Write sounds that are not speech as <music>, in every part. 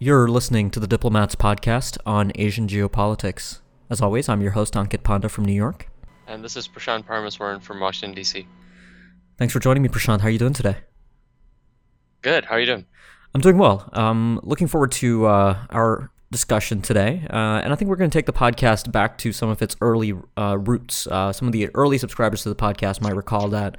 You're listening to the Diplomats podcast on Asian geopolitics. As always, I'm your host, Ankit Panda from New York. And this is Prashant Parameswaran from Washington, D.C. Thanks for joining me, Prashant. How are you doing today? Good. How are you doing? I'm doing well. Um, looking forward to uh, our discussion today. Uh, and I think we're going to take the podcast back to some of its early uh, roots. Uh, some of the early subscribers to the podcast might recall that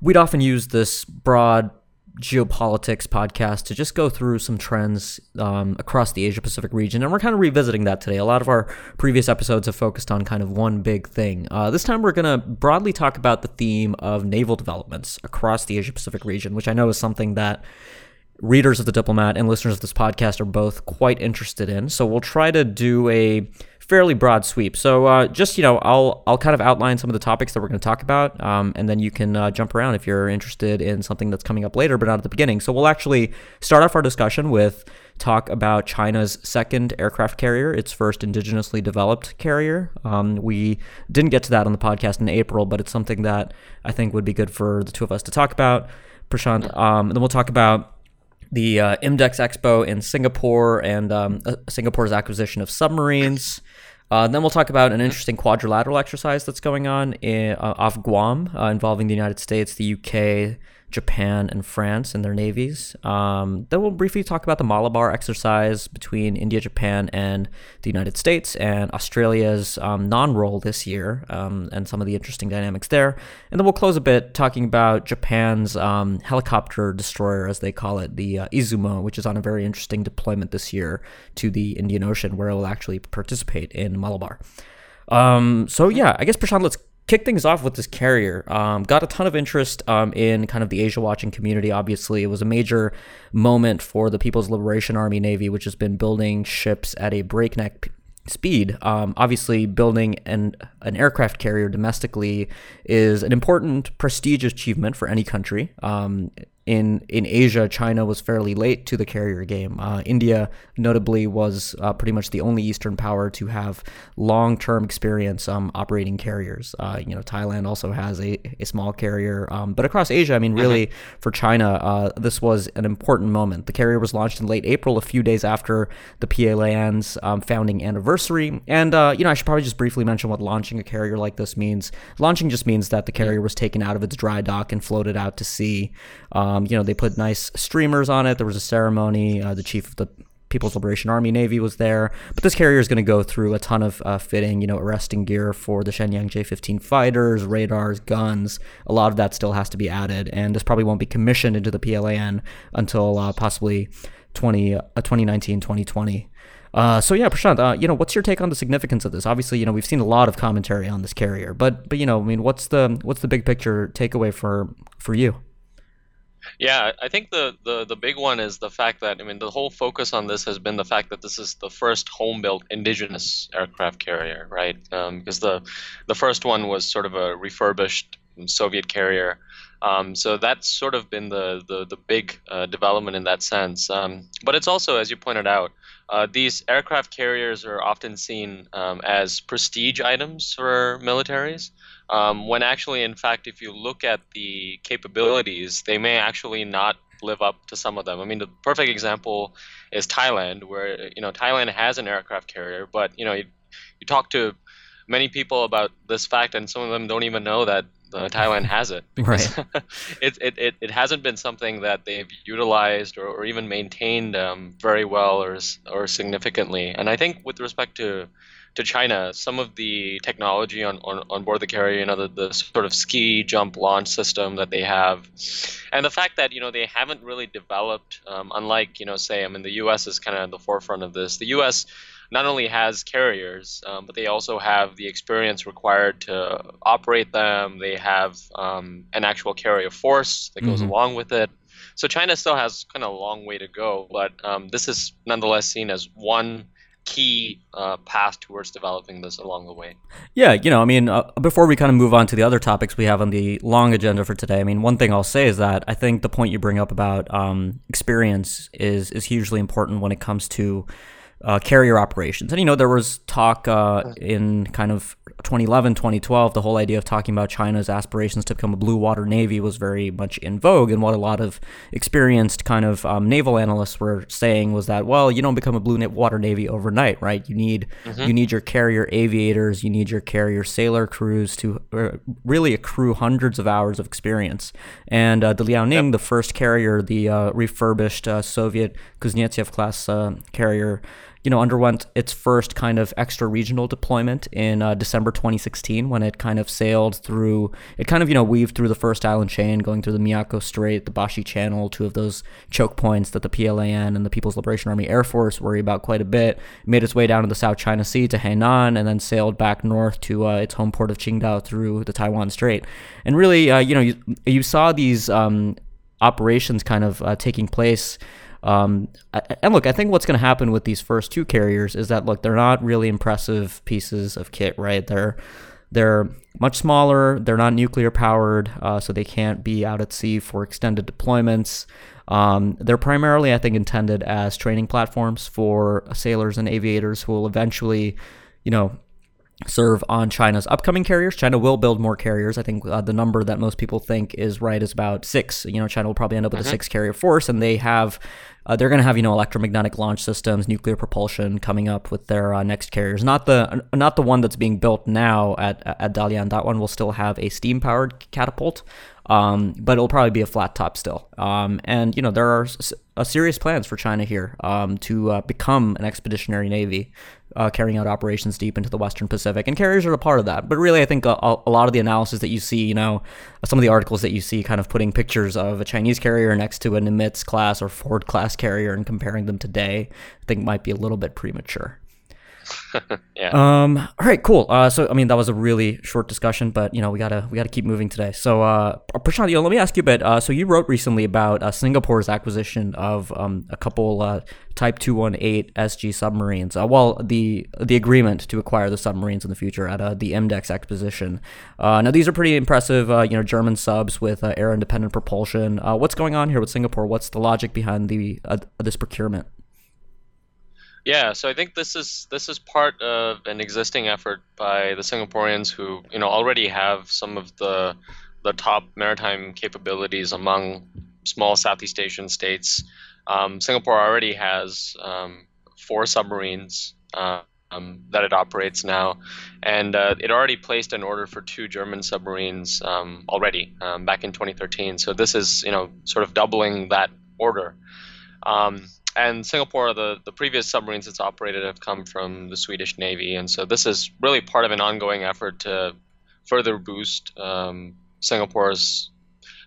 we'd often use this broad geopolitics podcast to just go through some trends um, across the Asia Pacific region. And we're kind of revisiting that today. A lot of our previous episodes have focused on kind of one big thing. Uh, this time we're going to broadly talk about the theme of naval developments across the Asia Pacific region, which I know is something that readers of the diplomat and listeners of this podcast are both quite interested in so we'll try to do a fairly broad sweep. So uh, just you know, I'll I'll kind of outline some of the topics that we're going to talk about, um, and then you can uh, jump around if you're interested in something that's coming up later, but not at the beginning. So we'll actually start off our discussion with talk about China's second aircraft carrier, its first indigenously developed carrier. Um, we didn't get to that on the podcast in April, but it's something that I think would be good for the two of us to talk about. Prashant, um, and then we'll talk about the uh, Expo in Singapore and um, uh, Singapore's acquisition of submarines. Uh, then we'll talk about an interesting quadrilateral exercise that's going on in, uh, off Guam uh, involving the United States, the UK, Japan and France and their navies. Um, then we'll briefly talk about the Malabar exercise between India, Japan, and the United States, and Australia's um, non role this year, um, and some of the interesting dynamics there. And then we'll close a bit talking about Japan's um, helicopter destroyer, as they call it, the uh, Izumo, which is on a very interesting deployment this year to the Indian Ocean, where it will actually participate in Malabar. Um, so yeah, I guess Prashant, let's kick things off with this carrier. Um, got a ton of interest um, in kind of the Asia watching community. Obviously, it was a major moment for the People's Liberation Army Navy, which has been building ships at a breakneck speed. Um, obviously, building an an aircraft carrier domestically is an important, prestigious achievement for any country. Um, in in Asia, China was fairly late to the carrier game. Uh, India, notably, was uh, pretty much the only Eastern power to have long term experience um, operating carriers. Uh, you know, Thailand also has a, a small carrier, um, but across Asia, I mean, mm-hmm. really for China, uh, this was an important moment. The carrier was launched in late April, a few days after the PLAN's um, founding anniversary. And uh, you know, I should probably just briefly mention what launching a carrier like this means. Launching just means that the carrier was taken out of its dry dock and floated out to sea. Um, you know, they put nice streamers on it. There was a ceremony. Uh, the chief of the People's Liberation Army Navy was there. But this carrier is going to go through a ton of uh, fitting, you know, arresting gear for the Shenyang J-15 fighters, radars, guns. A lot of that still has to be added, and this probably won't be commissioned into the PLAN until uh, possibly 20, uh, 2019, 2020. Uh, so yeah, Prashant, uh, you know, what's your take on the significance of this? Obviously, you know, we've seen a lot of commentary on this carrier, but but you know, I mean, what's the what's the big picture takeaway for for you? Yeah, I think the, the, the big one is the fact that, I mean, the whole focus on this has been the fact that this is the first home built indigenous aircraft carrier, right? Um, because the, the first one was sort of a refurbished Soviet carrier. Um, so that's sort of been the, the, the big uh, development in that sense. Um, but it's also, as you pointed out, uh, these aircraft carriers are often seen um, as prestige items for militaries. Um, when actually, in fact, if you look at the capabilities, they may actually not live up to some of them. I mean, the perfect example is Thailand, where you know Thailand has an aircraft carrier, but you know you, you talk to many people about this fact, and some of them don't even know that uh, Thailand <laughs> has it because right. <laughs> it, it, it, it hasn't been something that they've utilized or, or even maintained um, very well or or significantly. And I think with respect to to China, some of the technology on, on, on board the carrier, you know, the, the sort of ski jump launch system that they have, and the fact that, you know, they haven't really developed, um, unlike, you know, say, I mean, the U.S. is kind of at the forefront of this. The U.S. not only has carriers, um, but they also have the experience required to operate them. They have um, an actual carrier force that goes mm-hmm. along with it. So China still has kind of a long way to go, but um, this is nonetheless seen as one key uh, path towards developing this along the way. Yeah, you know, I mean, uh, before we kind of move on to the other topics we have on the long agenda for today, I mean, one thing I'll say is that I think the point you bring up about um, experience is is hugely important when it comes to uh, carrier operations. And you know, there was talk uh, in kind of 2011, 2012, the whole idea of talking about China's aspirations to become a blue water navy was very much in vogue. And what a lot of experienced kind of um, naval analysts were saying was that, well, you don't become a blue water navy overnight, right? You need mm-hmm. you need your carrier aviators, you need your carrier sailor crews to uh, really accrue hundreds of hours of experience. And uh, the Liaoning, yep. the first carrier, the uh, refurbished uh, Soviet Kuznetsov class uh, carrier you know, underwent its first kind of extra regional deployment in uh, December 2016 when it kind of sailed through, it kind of, you know, weaved through the first island chain, going through the Miyako Strait, the Bashi Channel, two of those choke points that the PLAN and the People's Liberation Army Air Force worry about quite a bit. It made its way down to the South China Sea to Hainan and then sailed back north to uh, its home port of Qingdao through the Taiwan Strait. And really, uh, you know, you, you saw these um, operations kind of uh, taking place um, and look, I think what's going to happen with these first two carriers is that look, they're not really impressive pieces of kit, right? They're they're much smaller. They're not nuclear powered, uh, so they can't be out at sea for extended deployments. Um, they're primarily, I think, intended as training platforms for sailors and aviators who will eventually, you know, serve on China's upcoming carriers. China will build more carriers. I think uh, the number that most people think is right is about six. You know, China will probably end up with mm-hmm. a six carrier force, and they have. Uh, they're going to have you know electromagnetic launch systems, nuclear propulsion coming up with their uh, next carriers. Not the not the one that's being built now at at Dalian. That one will still have a steam powered catapult, um, but it'll probably be a flat top still. Um, and you know there are s- serious plans for China here um, to uh, become an expeditionary navy uh, carrying out operations deep into the Western Pacific, and carriers are a part of that. But really, I think a, a, lot of the analysis that you see, you know, some of the articles that you see, kind of putting pictures of a Chinese carrier next to a Nimitz class or Ford class carrier and comparing them today, I think might be a little bit premature. <laughs> yeah. Um. All right. Cool. Uh. So I mean, that was a really short discussion, but you know, we gotta we gotta keep moving today. So, uh, Prashant, you know, let me ask you a bit. Uh, so you wrote recently about uh, Singapore's acquisition of um a couple uh Type 218 SG submarines. Uh, well, the the agreement to acquire the submarines in the future at uh, the IMDEX Exposition. Uh, now, these are pretty impressive, uh, you know, German subs with uh, air independent propulsion. Uh, what's going on here with Singapore? What's the logic behind the this procurement? Yeah, so I think this is this is part of an existing effort by the Singaporeans who you know already have some of the the top maritime capabilities among small Southeast Asian states. Um, Singapore already has um, four submarines uh, um, that it operates now, and uh, it already placed an order for two German submarines um, already um, back in 2013. So this is you know sort of doubling that order. And Singapore, the, the previous submarines it's operated have come from the Swedish Navy, and so this is really part of an ongoing effort to further boost um, Singapore's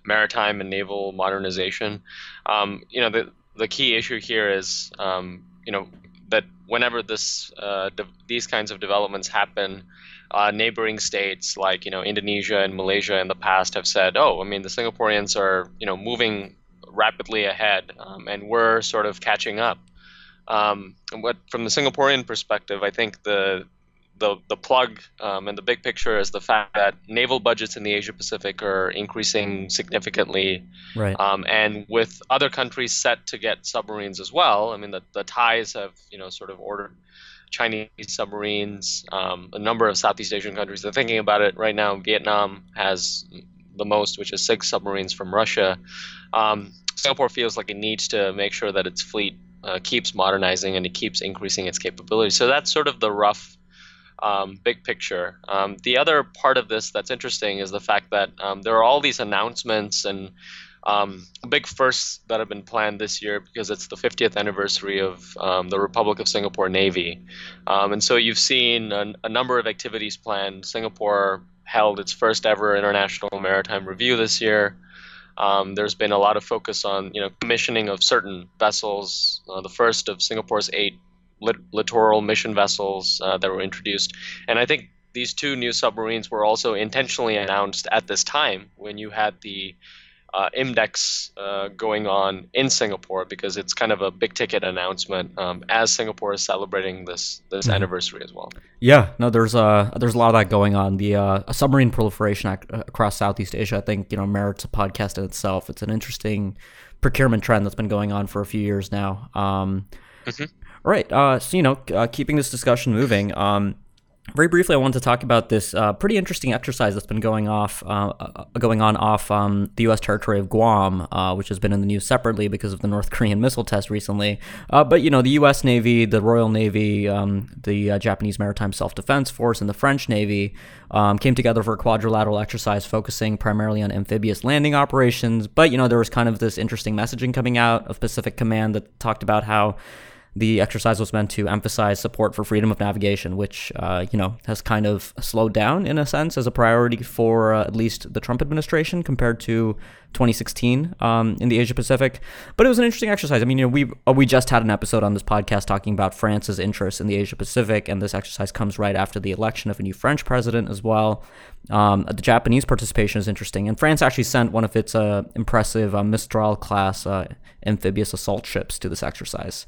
maritime and naval modernization. Um, you know, the the key issue here is, um, you know, that whenever this uh, de- these kinds of developments happen, uh, neighboring states like you know Indonesia and Malaysia in the past have said, oh, I mean, the Singaporeans are you know moving rapidly ahead, um, and we're sort of catching up. Um, and what from the Singaporean perspective, I think the the the plug um, and the big picture is the fact that naval budgets in the Asia Pacific are increasing significantly, right? Um, and with other countries set to get submarines as well. I mean, the the Thais have you know sort of ordered Chinese submarines. Um, a number of Southeast Asian countries are thinking about it right now. Vietnam has the most, which is six submarines from Russia. Um, Singapore feels like it needs to make sure that its fleet uh, keeps modernizing and it keeps increasing its capability. So that's sort of the rough um, big picture. Um, the other part of this that's interesting is the fact that um, there are all these announcements and um, big firsts that have been planned this year because it's the 50th anniversary of um, the Republic of Singapore Navy. Um, and so you've seen a, a, number of activities planned. Singapore held its first ever International Maritime Review this year. Um, there's been a lot of focus on you know commissioning of certain vessels. Uh, the first of Singapore's eight lit- littoral mission vessels uh, that were introduced, and I think these two new submarines were also intentionally announced at this time when you had the uh, IMDEX uh, going on in Singapore because it's kind of a big ticket announcement um, as Singapore is celebrating this this mm-hmm. anniversary as well. Yeah, no, there's uh there's a lot of that going on. The uh, submarine proliferation uh, across Southeast Asia, I think you know merits a podcast in itself. It's an interesting procurement trend that's been going on for a few years now. Um, mm-hmm. Right. Uh, so you know, uh, keeping this discussion moving. Um, very briefly, I want to talk about this uh, pretty interesting exercise that's been going off, uh, uh, going on off um, the U.S. territory of Guam, uh, which has been in the news separately because of the North Korean <laughs> missile test recently. Uh, but you know, the U.S. Navy, the Royal Navy, um, the uh, Japanese Maritime Self-Defense Force, and the French Navy um, came together for a quadrilateral exercise focusing primarily on amphibious landing operations. But you know, there was kind of this interesting messaging coming out of Pacific Command that talked about how the exercise was meant to emphasize support for freedom of navigation, which uh, you know has kind of slowed down in a sense as a priority for uh, at least the Trump administration compared to 2016 um, in the Asia Pacific. But it was an interesting exercise. I mean, you know, we uh, we just had an episode on this podcast talking about France's interest in the Asia Pacific, and this exercise comes right after the election of a new French president as well. Um, the Japanese participation is interesting, and France actually sent one of its uh, impressive uh, Mistral class uh, amphibious assault ships to this exercise.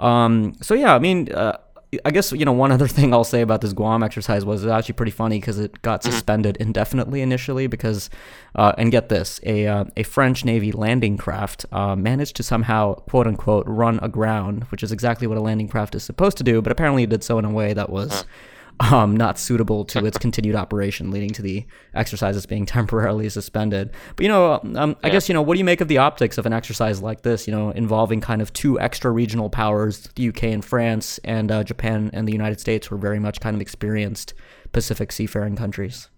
Um, so yeah, I mean, uh, I guess you know one <laughs> other thing I'll say about this Guam exercise was it's actually pretty funny because it got mm-hmm. suspended indefinitely initially because, uh, and get this, a uh, a French Navy landing craft uh, managed to somehow quote unquote run aground, which is exactly what a landing craft is supposed to do, but apparently it did so in a way that was um, not suitable to its continued operation, leading to the exercises being <laughs> temporarily suspended. But you know, um, I yeah. guess you know, what do you make of the optics of an exercise like this? You know, involving kind of two extra regional powers, the UK and France, and uh, Japan and the United States, were very much kind of experienced Pacific seafaring countries.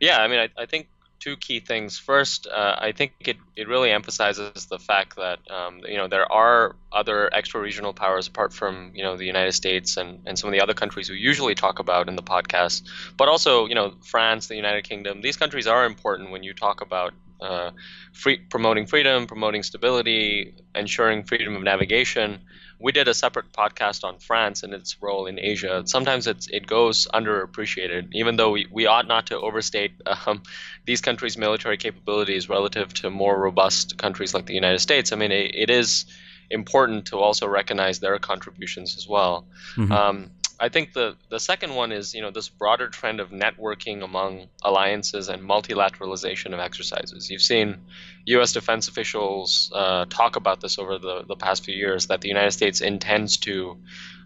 Yeah, I mean, I, I think two key things. First, uh, I think it, it really emphasizes the fact that um, you know there are other extra-regional powers apart from you know the United States and, and some of the other countries we usually talk about in the podcast, but also you know France, the United Kingdom. These countries are important when you talk about uh, free, promoting freedom, promoting stability, ensuring freedom of navigation we did a separate podcast on France and its role in Asia. Sometimes it's it goes underappreciated, even though we, we ought not to overstate <laughs> um, these countries' military capabilities relative to more robust countries like the United States. I mean, it, it is important to also recognize their contributions as well. Mm-hmm. Um, I think the the second one is you know this broader trend of networking among alliances and multilateralization of exercises. You've seen U.S. defense officials uh, talk about this over the, the past few years that the United States intends to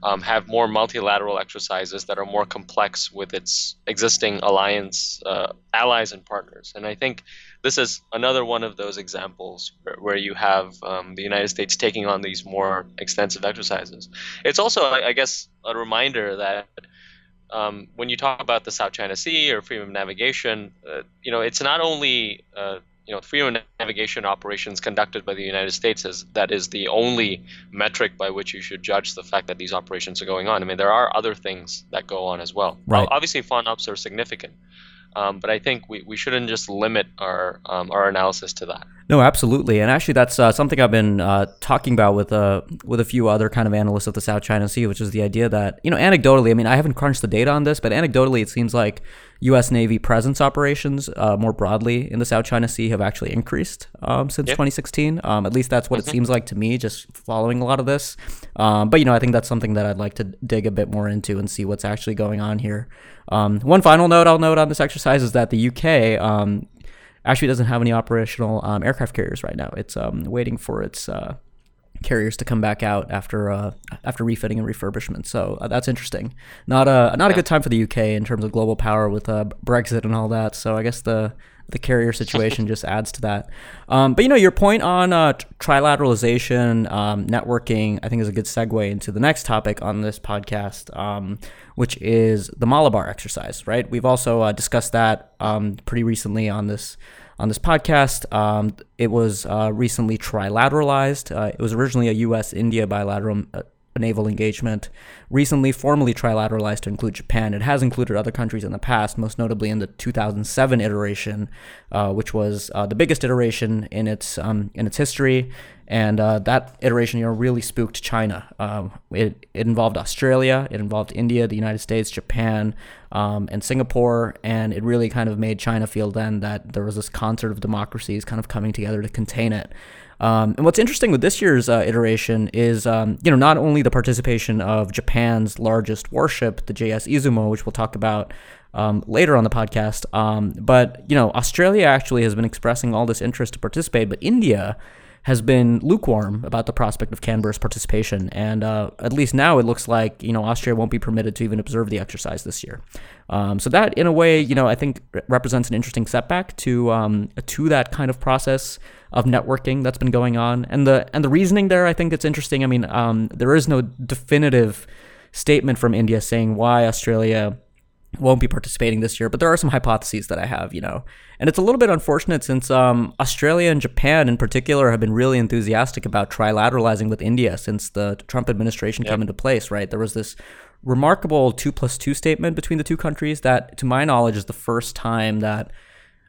um, have more multilateral exercises that are more complex with its existing alliance uh, allies and partners. And I think this is another one of those examples where, where you have um, the United States taking on these more extensive exercises. It's also, I, I guess, a reminder that um, when you talk about the South China Sea or freedom of navigation, uh, you know, it's not only uh, you know freedom of navigation operations conducted by the United States is that is the only metric by which you should judge the fact that these operations are going on. I mean, there are other things that go on as well. Right. Obviously, FONOPs are significant, um, but I think we, we shouldn't just limit our um, our analysis to that. No, absolutely, and actually, that's uh, something I've been uh, talking about with uh, with a few other kind of analysts of the South China Sea, which is the idea that you know, anecdotally, I mean, I haven't crunched the data on this, but anecdotally, it seems like U.S. Navy presence operations uh, more broadly in the South China Sea have actually increased um, since yep. 2016. Um, at least that's what mm-hmm. it seems like to me, just following a lot of this. Um, but you know, I think that's something that I'd like to dig a bit more into and see what's actually going on here. Um, one final note I'll note on this exercise is that the UK um, actually doesn't have any operational um, aircraft carriers right now. It's um, waiting for its uh, carriers to come back out after uh, after refitting and refurbishment. So uh, that's interesting. Not a not a good time for the UK in terms of global power with uh, Brexit and all that. So I guess the the carrier situation just adds to that. Um, but you know, your point on uh, trilateralization, um, networking, I think is a good segue into the next topic on this podcast, um, which is the Malabar exercise. Right? We've also uh, discussed that um, pretty recently on this on this podcast. Um, it was uh, recently trilateralized. Uh, it was originally a U.S. India bilateral uh, naval engagement, recently formally trilateralized to include Japan. It has included other countries in the past, most notably in the 2007 iteration, uh, which was uh, the biggest iteration in its um, in its history. And uh, that iteration, you know, really spooked China. Um, it, it involved Australia, it involved India, the United States, Japan, um, and Singapore, and it really kind of made China feel then that there was this concert of democracies kind of coming together to contain it. Um, and what's interesting with this year's uh, iteration is, um, you know, not only the participation of Japan's largest warship, the JS Izumo, which we'll talk about um, later on the podcast, um, but you know, Australia actually has been expressing all this interest to participate, but India has been lukewarm about the prospect of Canberra's participation, and uh, at least now it looks like you know Australia won't be permitted to even observe the exercise this year. Um, so that, in a way, you know, I think represents an interesting setback to um, to that kind of process of networking that's been going on, and the and the reasoning there, I think it's interesting. I mean, um, there is no definitive statement from India saying why Australia won't be participating this year, but there are some hypotheses that I have, you know. And it's a little bit unfortunate since um, Australia and Japan in particular have been really enthusiastic about trilateralizing with India since the Trump administration yep. came into place, right? There was this remarkable two plus two statement between the two countries that, to my knowledge, is the first time that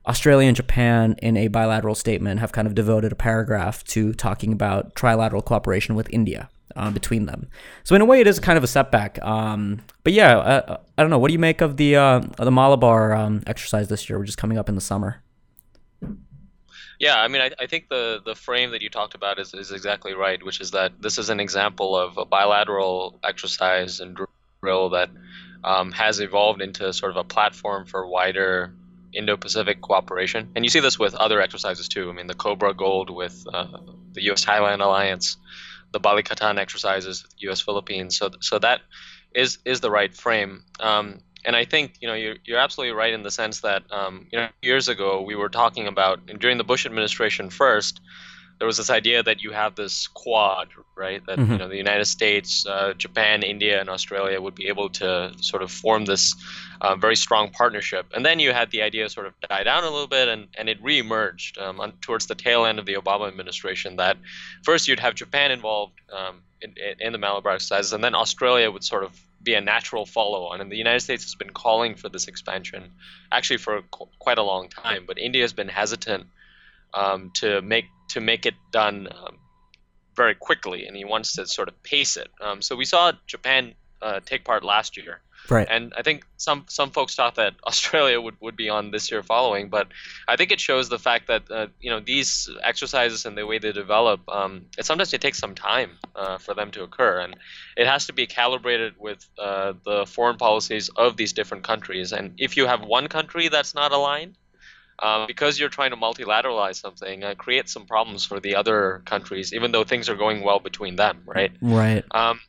Australia and Japan, in a bilateral statement, have kind of devoted a paragraph to talking about trilateral cooperation with India uh, between them. So in a way, it is kind of a setback. Um, but yeah, I, I, don't know. What do you make of the uh, the Malabar um, exercise this year, which is coming up in the summer? Yeah, I mean, I, I think the, the frame that you talked about is, is exactly right, which is that this is an example of a bilateral exercise and drill that um, has evolved into sort of a platform for wider Indo-Pacific cooperation. And you see this with other exercises too. I mean, the Cobra Gold with uh, the U.S.-Thailand alliance, the Balikatan exercises, U.S. Philippines. So so that is is the right frame. Um, and I think you know you're, you're absolutely right in the sense that um, you know years ago we were talking about during the Bush administration first there was this idea that you have this quad, right? That mm-hmm. you know the United States, uh, Japan, India, and Australia would be able to sort of form this uh, very strong partnership. And then you had the idea sort of die down a little bit, and and it reemerged um, on, towards the tail end of the Obama administration. That first you'd have Japan involved um, in, in the Malabar exercises, and then Australia would sort of be a natural follow-on. And the United States has been calling for this expansion, actually for qu- quite a long time. But India has been hesitant um, to make to make it done um, very quickly, and he wants to sort of pace it. Um, so we saw Japan uh, take part last year, right? And I think some some folks thought that <laughs> Australia would, would be on this year following, but I think it shows the fact that uh, you know these exercises and the way they develop, um, it sometimes it takes some time uh, for them to occur, and it has to be calibrated with uh, the foreign policies of these different countries. And if you have one country that's not aligned, um, because you're trying to multilateralize something, uh, create some problems for the other countries, even though things are going well between them, right? Right. Um,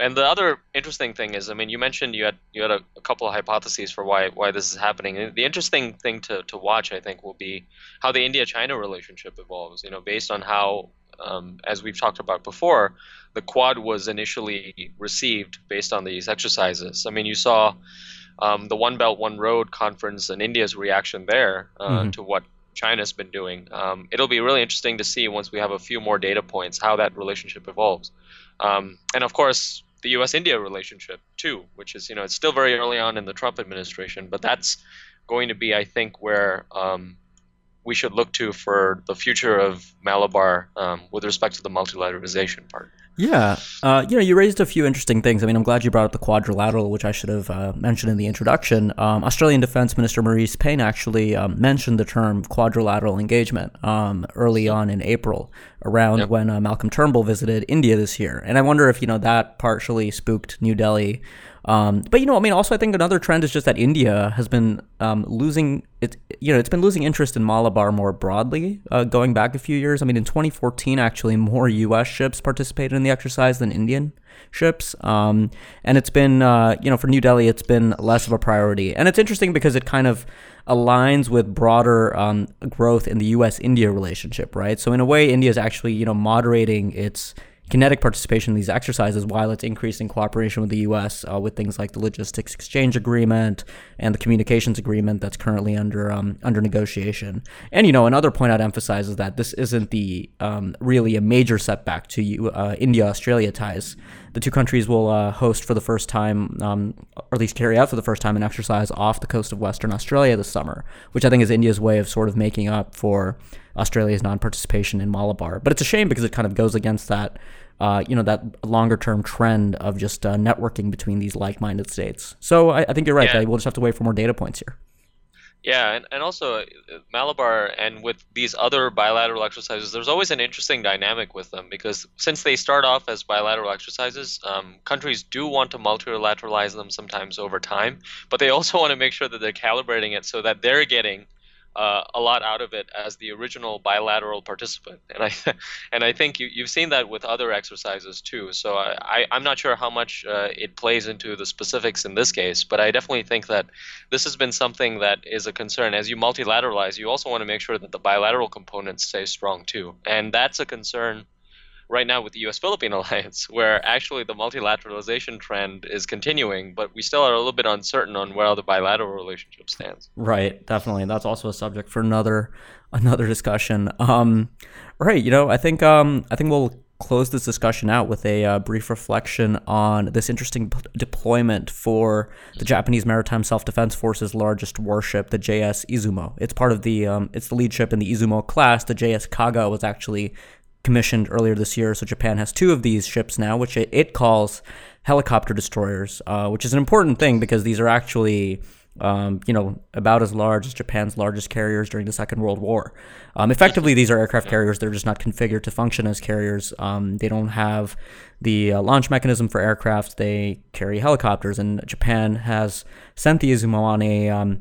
and the other interesting thing is, I mean, you mentioned you had you had a, a, couple of hypotheses for why why this is happening. And the interesting thing to, to watch, I think, will be how the India-China relationship evolves. You know, based on how, um, as we've talked about before, the Quad was initially received based on these exercises. I mean, you saw um, the One Belt One Road conference and India's reaction there uh, mm-hmm. to what China's been doing. Um, it'll be really interesting to see once we have a few more data points how that relationship evolves. Um, and of course, the U.S.-India relationship too, which is you know it's still very early on in the Trump administration, but that's going to be I think where um, we should look to for the future of Malabar um, with respect to the multilateralization part. Yeah, uh, you know, you raised a few interesting things. I mean, I'm glad you brought up the quadrilateral, which I should have uh, mentioned in the introduction. Um, Australian Defence Minister Marise Payne actually um, mentioned the term quadrilateral engagement um, early on in April, around yep. when uh, Malcolm Turnbull visited India this year, and I wonder if you know that partially spooked New Delhi um, but you know, I mean, also I think another trend is just that India has been um, losing it. You know, it's been losing interest in Malabar more broadly, uh, going back a few years. I mean, in 2014, actually, more U.S. ships participated in the exercise than Indian ships, um, and it's been, uh, you know, for New Delhi, it's been less of a priority. And it's interesting because it kind of aligns with broader um, growth in the U.S.-India relationship, right? So in a way, India is actually, you know, moderating its kinetic participation in these exercises while it's increasing cooperation with the U.S. Uh, with things like the logistics exchange agreement and the communications agreement that's currently under um, under negotiation. And you know, another point I'd emphasize is that this isn't the um, really a major setback to uh, India-Australia ties. The two countries will uh, host for the first time, um, or at least carry out for the first time, an exercise off the coast of Western Australia this summer, which I think is India's way of sort of making up for Australia's non-participation in Malabar. But it's a shame because it kind of goes against that uh, you know, that longer term trend of just uh, networking between these like minded states. So I, I, think you're right. Yeah. We'll just have to wait for more data points here. Yeah, and, and also uh, Malabar and with these other bilateral exercises, there's always an interesting dynamic with them because since they start off as bilateral exercises, um, countries do want to multilateralize them sometimes over time, but they <laughs> also want to make sure that they're calibrating it so that they're getting uh, a lot out of it as the original bilateral participant, and I <laughs> and I think you, you've seen that with other exercises too. So I, I am not sure how much uh, it plays into the specifics in this case, but I definitely think that this has been something that is a concern. As you multilateralize, you also want to make sure that the bilateral components stay strong too, and that's a concern right now with the U.S. Philippine <laughs> alliance, where actually the multilateralization trend is continuing, but we still are a little bit uncertain on where the bilateral relationship stands. Right, definitely. That's also a subject for another <laughs> another discussion. Um, right, you know, I think um, I think we'll close this discussion out with a uh, brief reflection on this interesting p- deployment for the Japanese Maritime Self-Defense Force's largest warship, the JS Izumo. It's part of the um, it's the lead ship in the Izumo class. The JS Kaga was actually commissioned earlier this year. So Japan has two of these ships now, which it, it calls helicopter destroyers, uh, which is an important thing because these are actually. Um, you know, about as large as Japan's largest carriers during the Second World War. Um, effectively, these are aircraft carriers. They're just not configured to function as carriers. Um, they don't have the uh, launch mechanism for aircraft. They carry helicopters, and Japan has sent the Izumo on a um,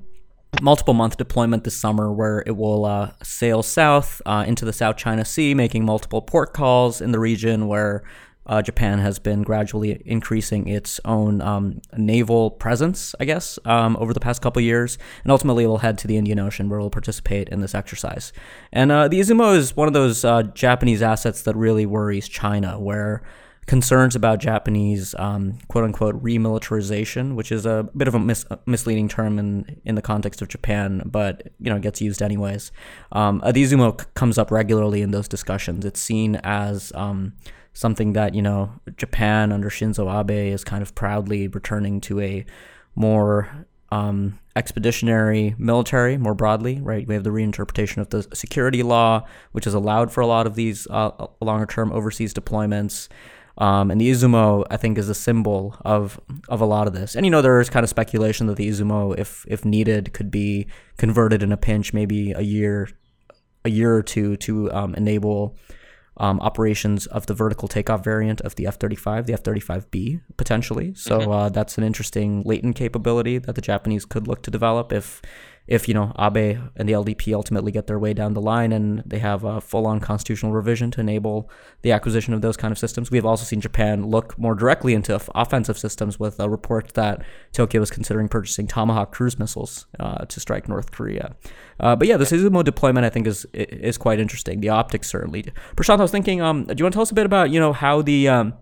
multiple month deployment this summer where it will uh, sail south uh, into the South China Sea, making multiple port calls in the region where uh, Japan has been gradually increasing its own um, naval presence, I guess, um, over the past couple years. And ultimately, it will head to the Indian Ocean where it will participate in this exercise. And uh, the Izumo is one of those uh, Japanese assets that really worries China, where concerns about Japanese um, quote unquote remilitarization, which is a bit of a mis- misleading term in, in the context of Japan, but you know gets used anyways. Um, Izumo c- comes up regularly in those discussions. It's seen as um, something that you know Japan under Shinzo Abe is kind of proudly returning to a more um, expeditionary military more broadly, right? We have the reinterpretation of the security law, which has allowed for a lot of these uh, longer term overseas deployments. Um, and the Izumo, I think, is a symbol of of a lot of this. And you know, there is kind of speculation that the Izumo, if if needed, could be converted in a pinch, maybe a year, a year or two, to um, enable um, operations of the vertical takeoff variant of the F-35, the F-35B potentially. So mm-hmm. uh, that's an interesting latent capability that the Japanese could look to develop if if you know Abe and the LDP ultimately get their way down the line and they have a full-on constitutional revision to enable the acquisition of those kind of systems. We have also seen Japan look more directly into offensive systems with a report that Tokyo is considering purchasing Tomahawk cruise missiles uh, to strike North Korea. Uh, but yeah, the Izumo deployment I think is is quite interesting. The optics certainly. Prashant, I was thinking, um, do you want to tell us a bit about you know how the um,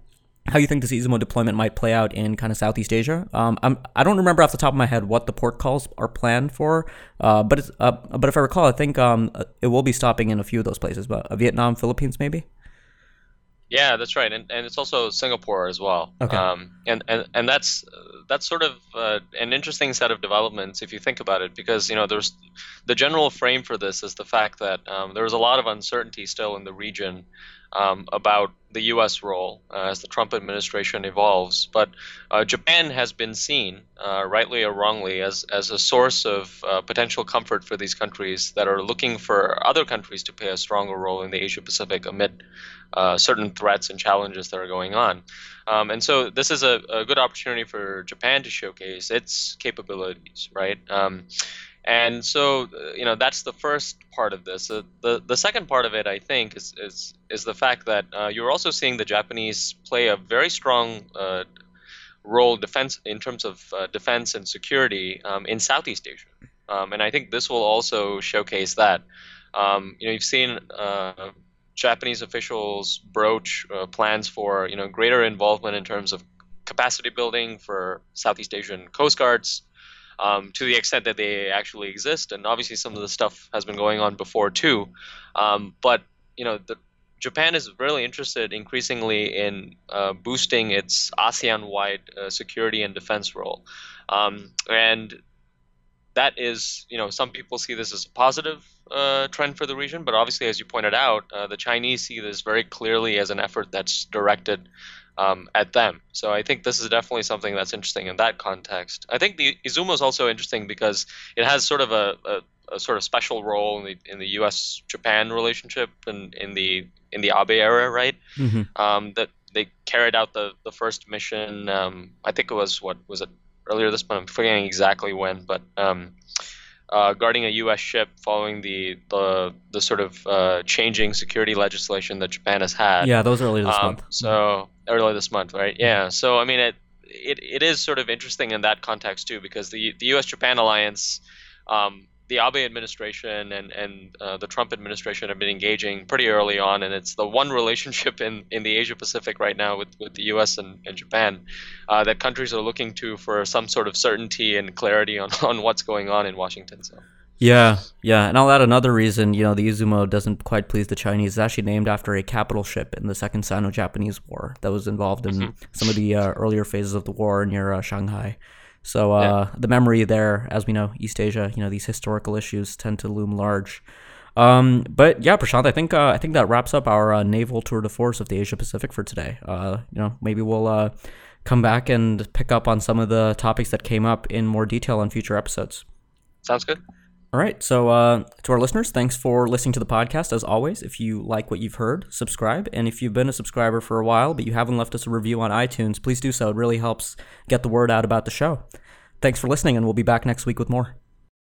how you think this Izumo deployment might play out in kind of Southeast Asia. Um, I'm, I do not remember off the top of my head what the port calls are planned for, uh, but uh, but if I recall, I think um, it will be stopping in a few of those places, but uh, Vietnam, Philippines, maybe. Yeah, that's right, and, and it's also Singapore as well. Okay. Um, and, and and that's that's sort of uh, an interesting set of developments if you think about it, because you know there's the general frame for this is the fact that um, there was a lot of uncertainty still in the region um, about the U.S. role uh, as the Trump administration evolves. But uh, Japan has been seen, uh, rightly or wrongly, as, as a source of uh, potential comfort for these countries that are looking for other countries to play a stronger role in the Asia Pacific amid uh, certain threats and challenges that are going on. Um, and so this is a, a, good opportunity for Japan to showcase its capabilities, right? Um, and so, uh, you know, that's the first part of this. Uh, the the second part of it, I think, is is is the fact that uh, you're also seeing the Japanese play a very strong uh, role defense in terms of uh, defense and security um, in Southeast Asia, um, and I think this will also showcase that. Um, you know, you've seen. Uh, Japanese officials broach plans for you know greater involvement in terms of capacity building for Southeast Asian coast guards, um, to the extent that they actually exist. And obviously, some of the stuff has been going on before too. Um, but you know, the, Japan is really interested increasingly in uh, boosting its ASEAN-wide uh, security and defense role, um, and that is, you know, some people see this as a positive uh, trend for the region, but obviously, as you pointed out, uh, the Chinese see this very clearly as an effort that's directed um, at them. So I think this is definitely something that's interesting in that context. I think the Izumo is also interesting because it has sort of a, a, a sort of special role in the in the U.S. Japan relationship and in, in the in the Abe era, right? Mm-hmm. Um, that they carried out the the first mission. Um, I think it was what was it earlier this month. I'm forgetting exactly when, but um, uh, guarding a U.S. ship following the the, the sort of uh, changing security legislation that Japan has had. Yeah, those earlier this Um, month. So earlier this month, right? Yeah. So I mean, it, it it is sort of interesting in that context too, because the the U.S. Japan alliance, um, the Abe administration and and uh, the Trump administration have been engaging pretty early on, and it's the one <laughs> relationship in, in the Asia Pacific right now with, with the U.S. and, and Japan uh, that countries are looking to for some sort of certainty and clarity on, <laughs> on what's going on in Washington. So. Yeah, yeah, and I'll add another reason. You know, the Izumo doesn't quite please the Chinese. It's actually named after a capital ship in the Second Sino-Japanese War that was involved in Mhm. some of the uh, earlier phases of the war near uh, Shanghai. So uh, the memory there, as we know, East Asia, you know, these historical issues tend to loom large. Um, but yeah, Prashant, I think uh, I think that wraps up our uh, naval tour de force of the Asia Pacific for today. Uh, you know, maybe we'll uh, come back and pick up on some of the topics that came up in more detail on future episodes. Sounds good. All right. So, uh, to our listeners, thanks for listening to the podcast. As always, if you like what you've heard, subscribe. And if you've been a subscriber for a while, but you haven't left us a review on iTunes, please do so. It really helps get the word out about the show. Thanks for listening, and we'll be back next week with more.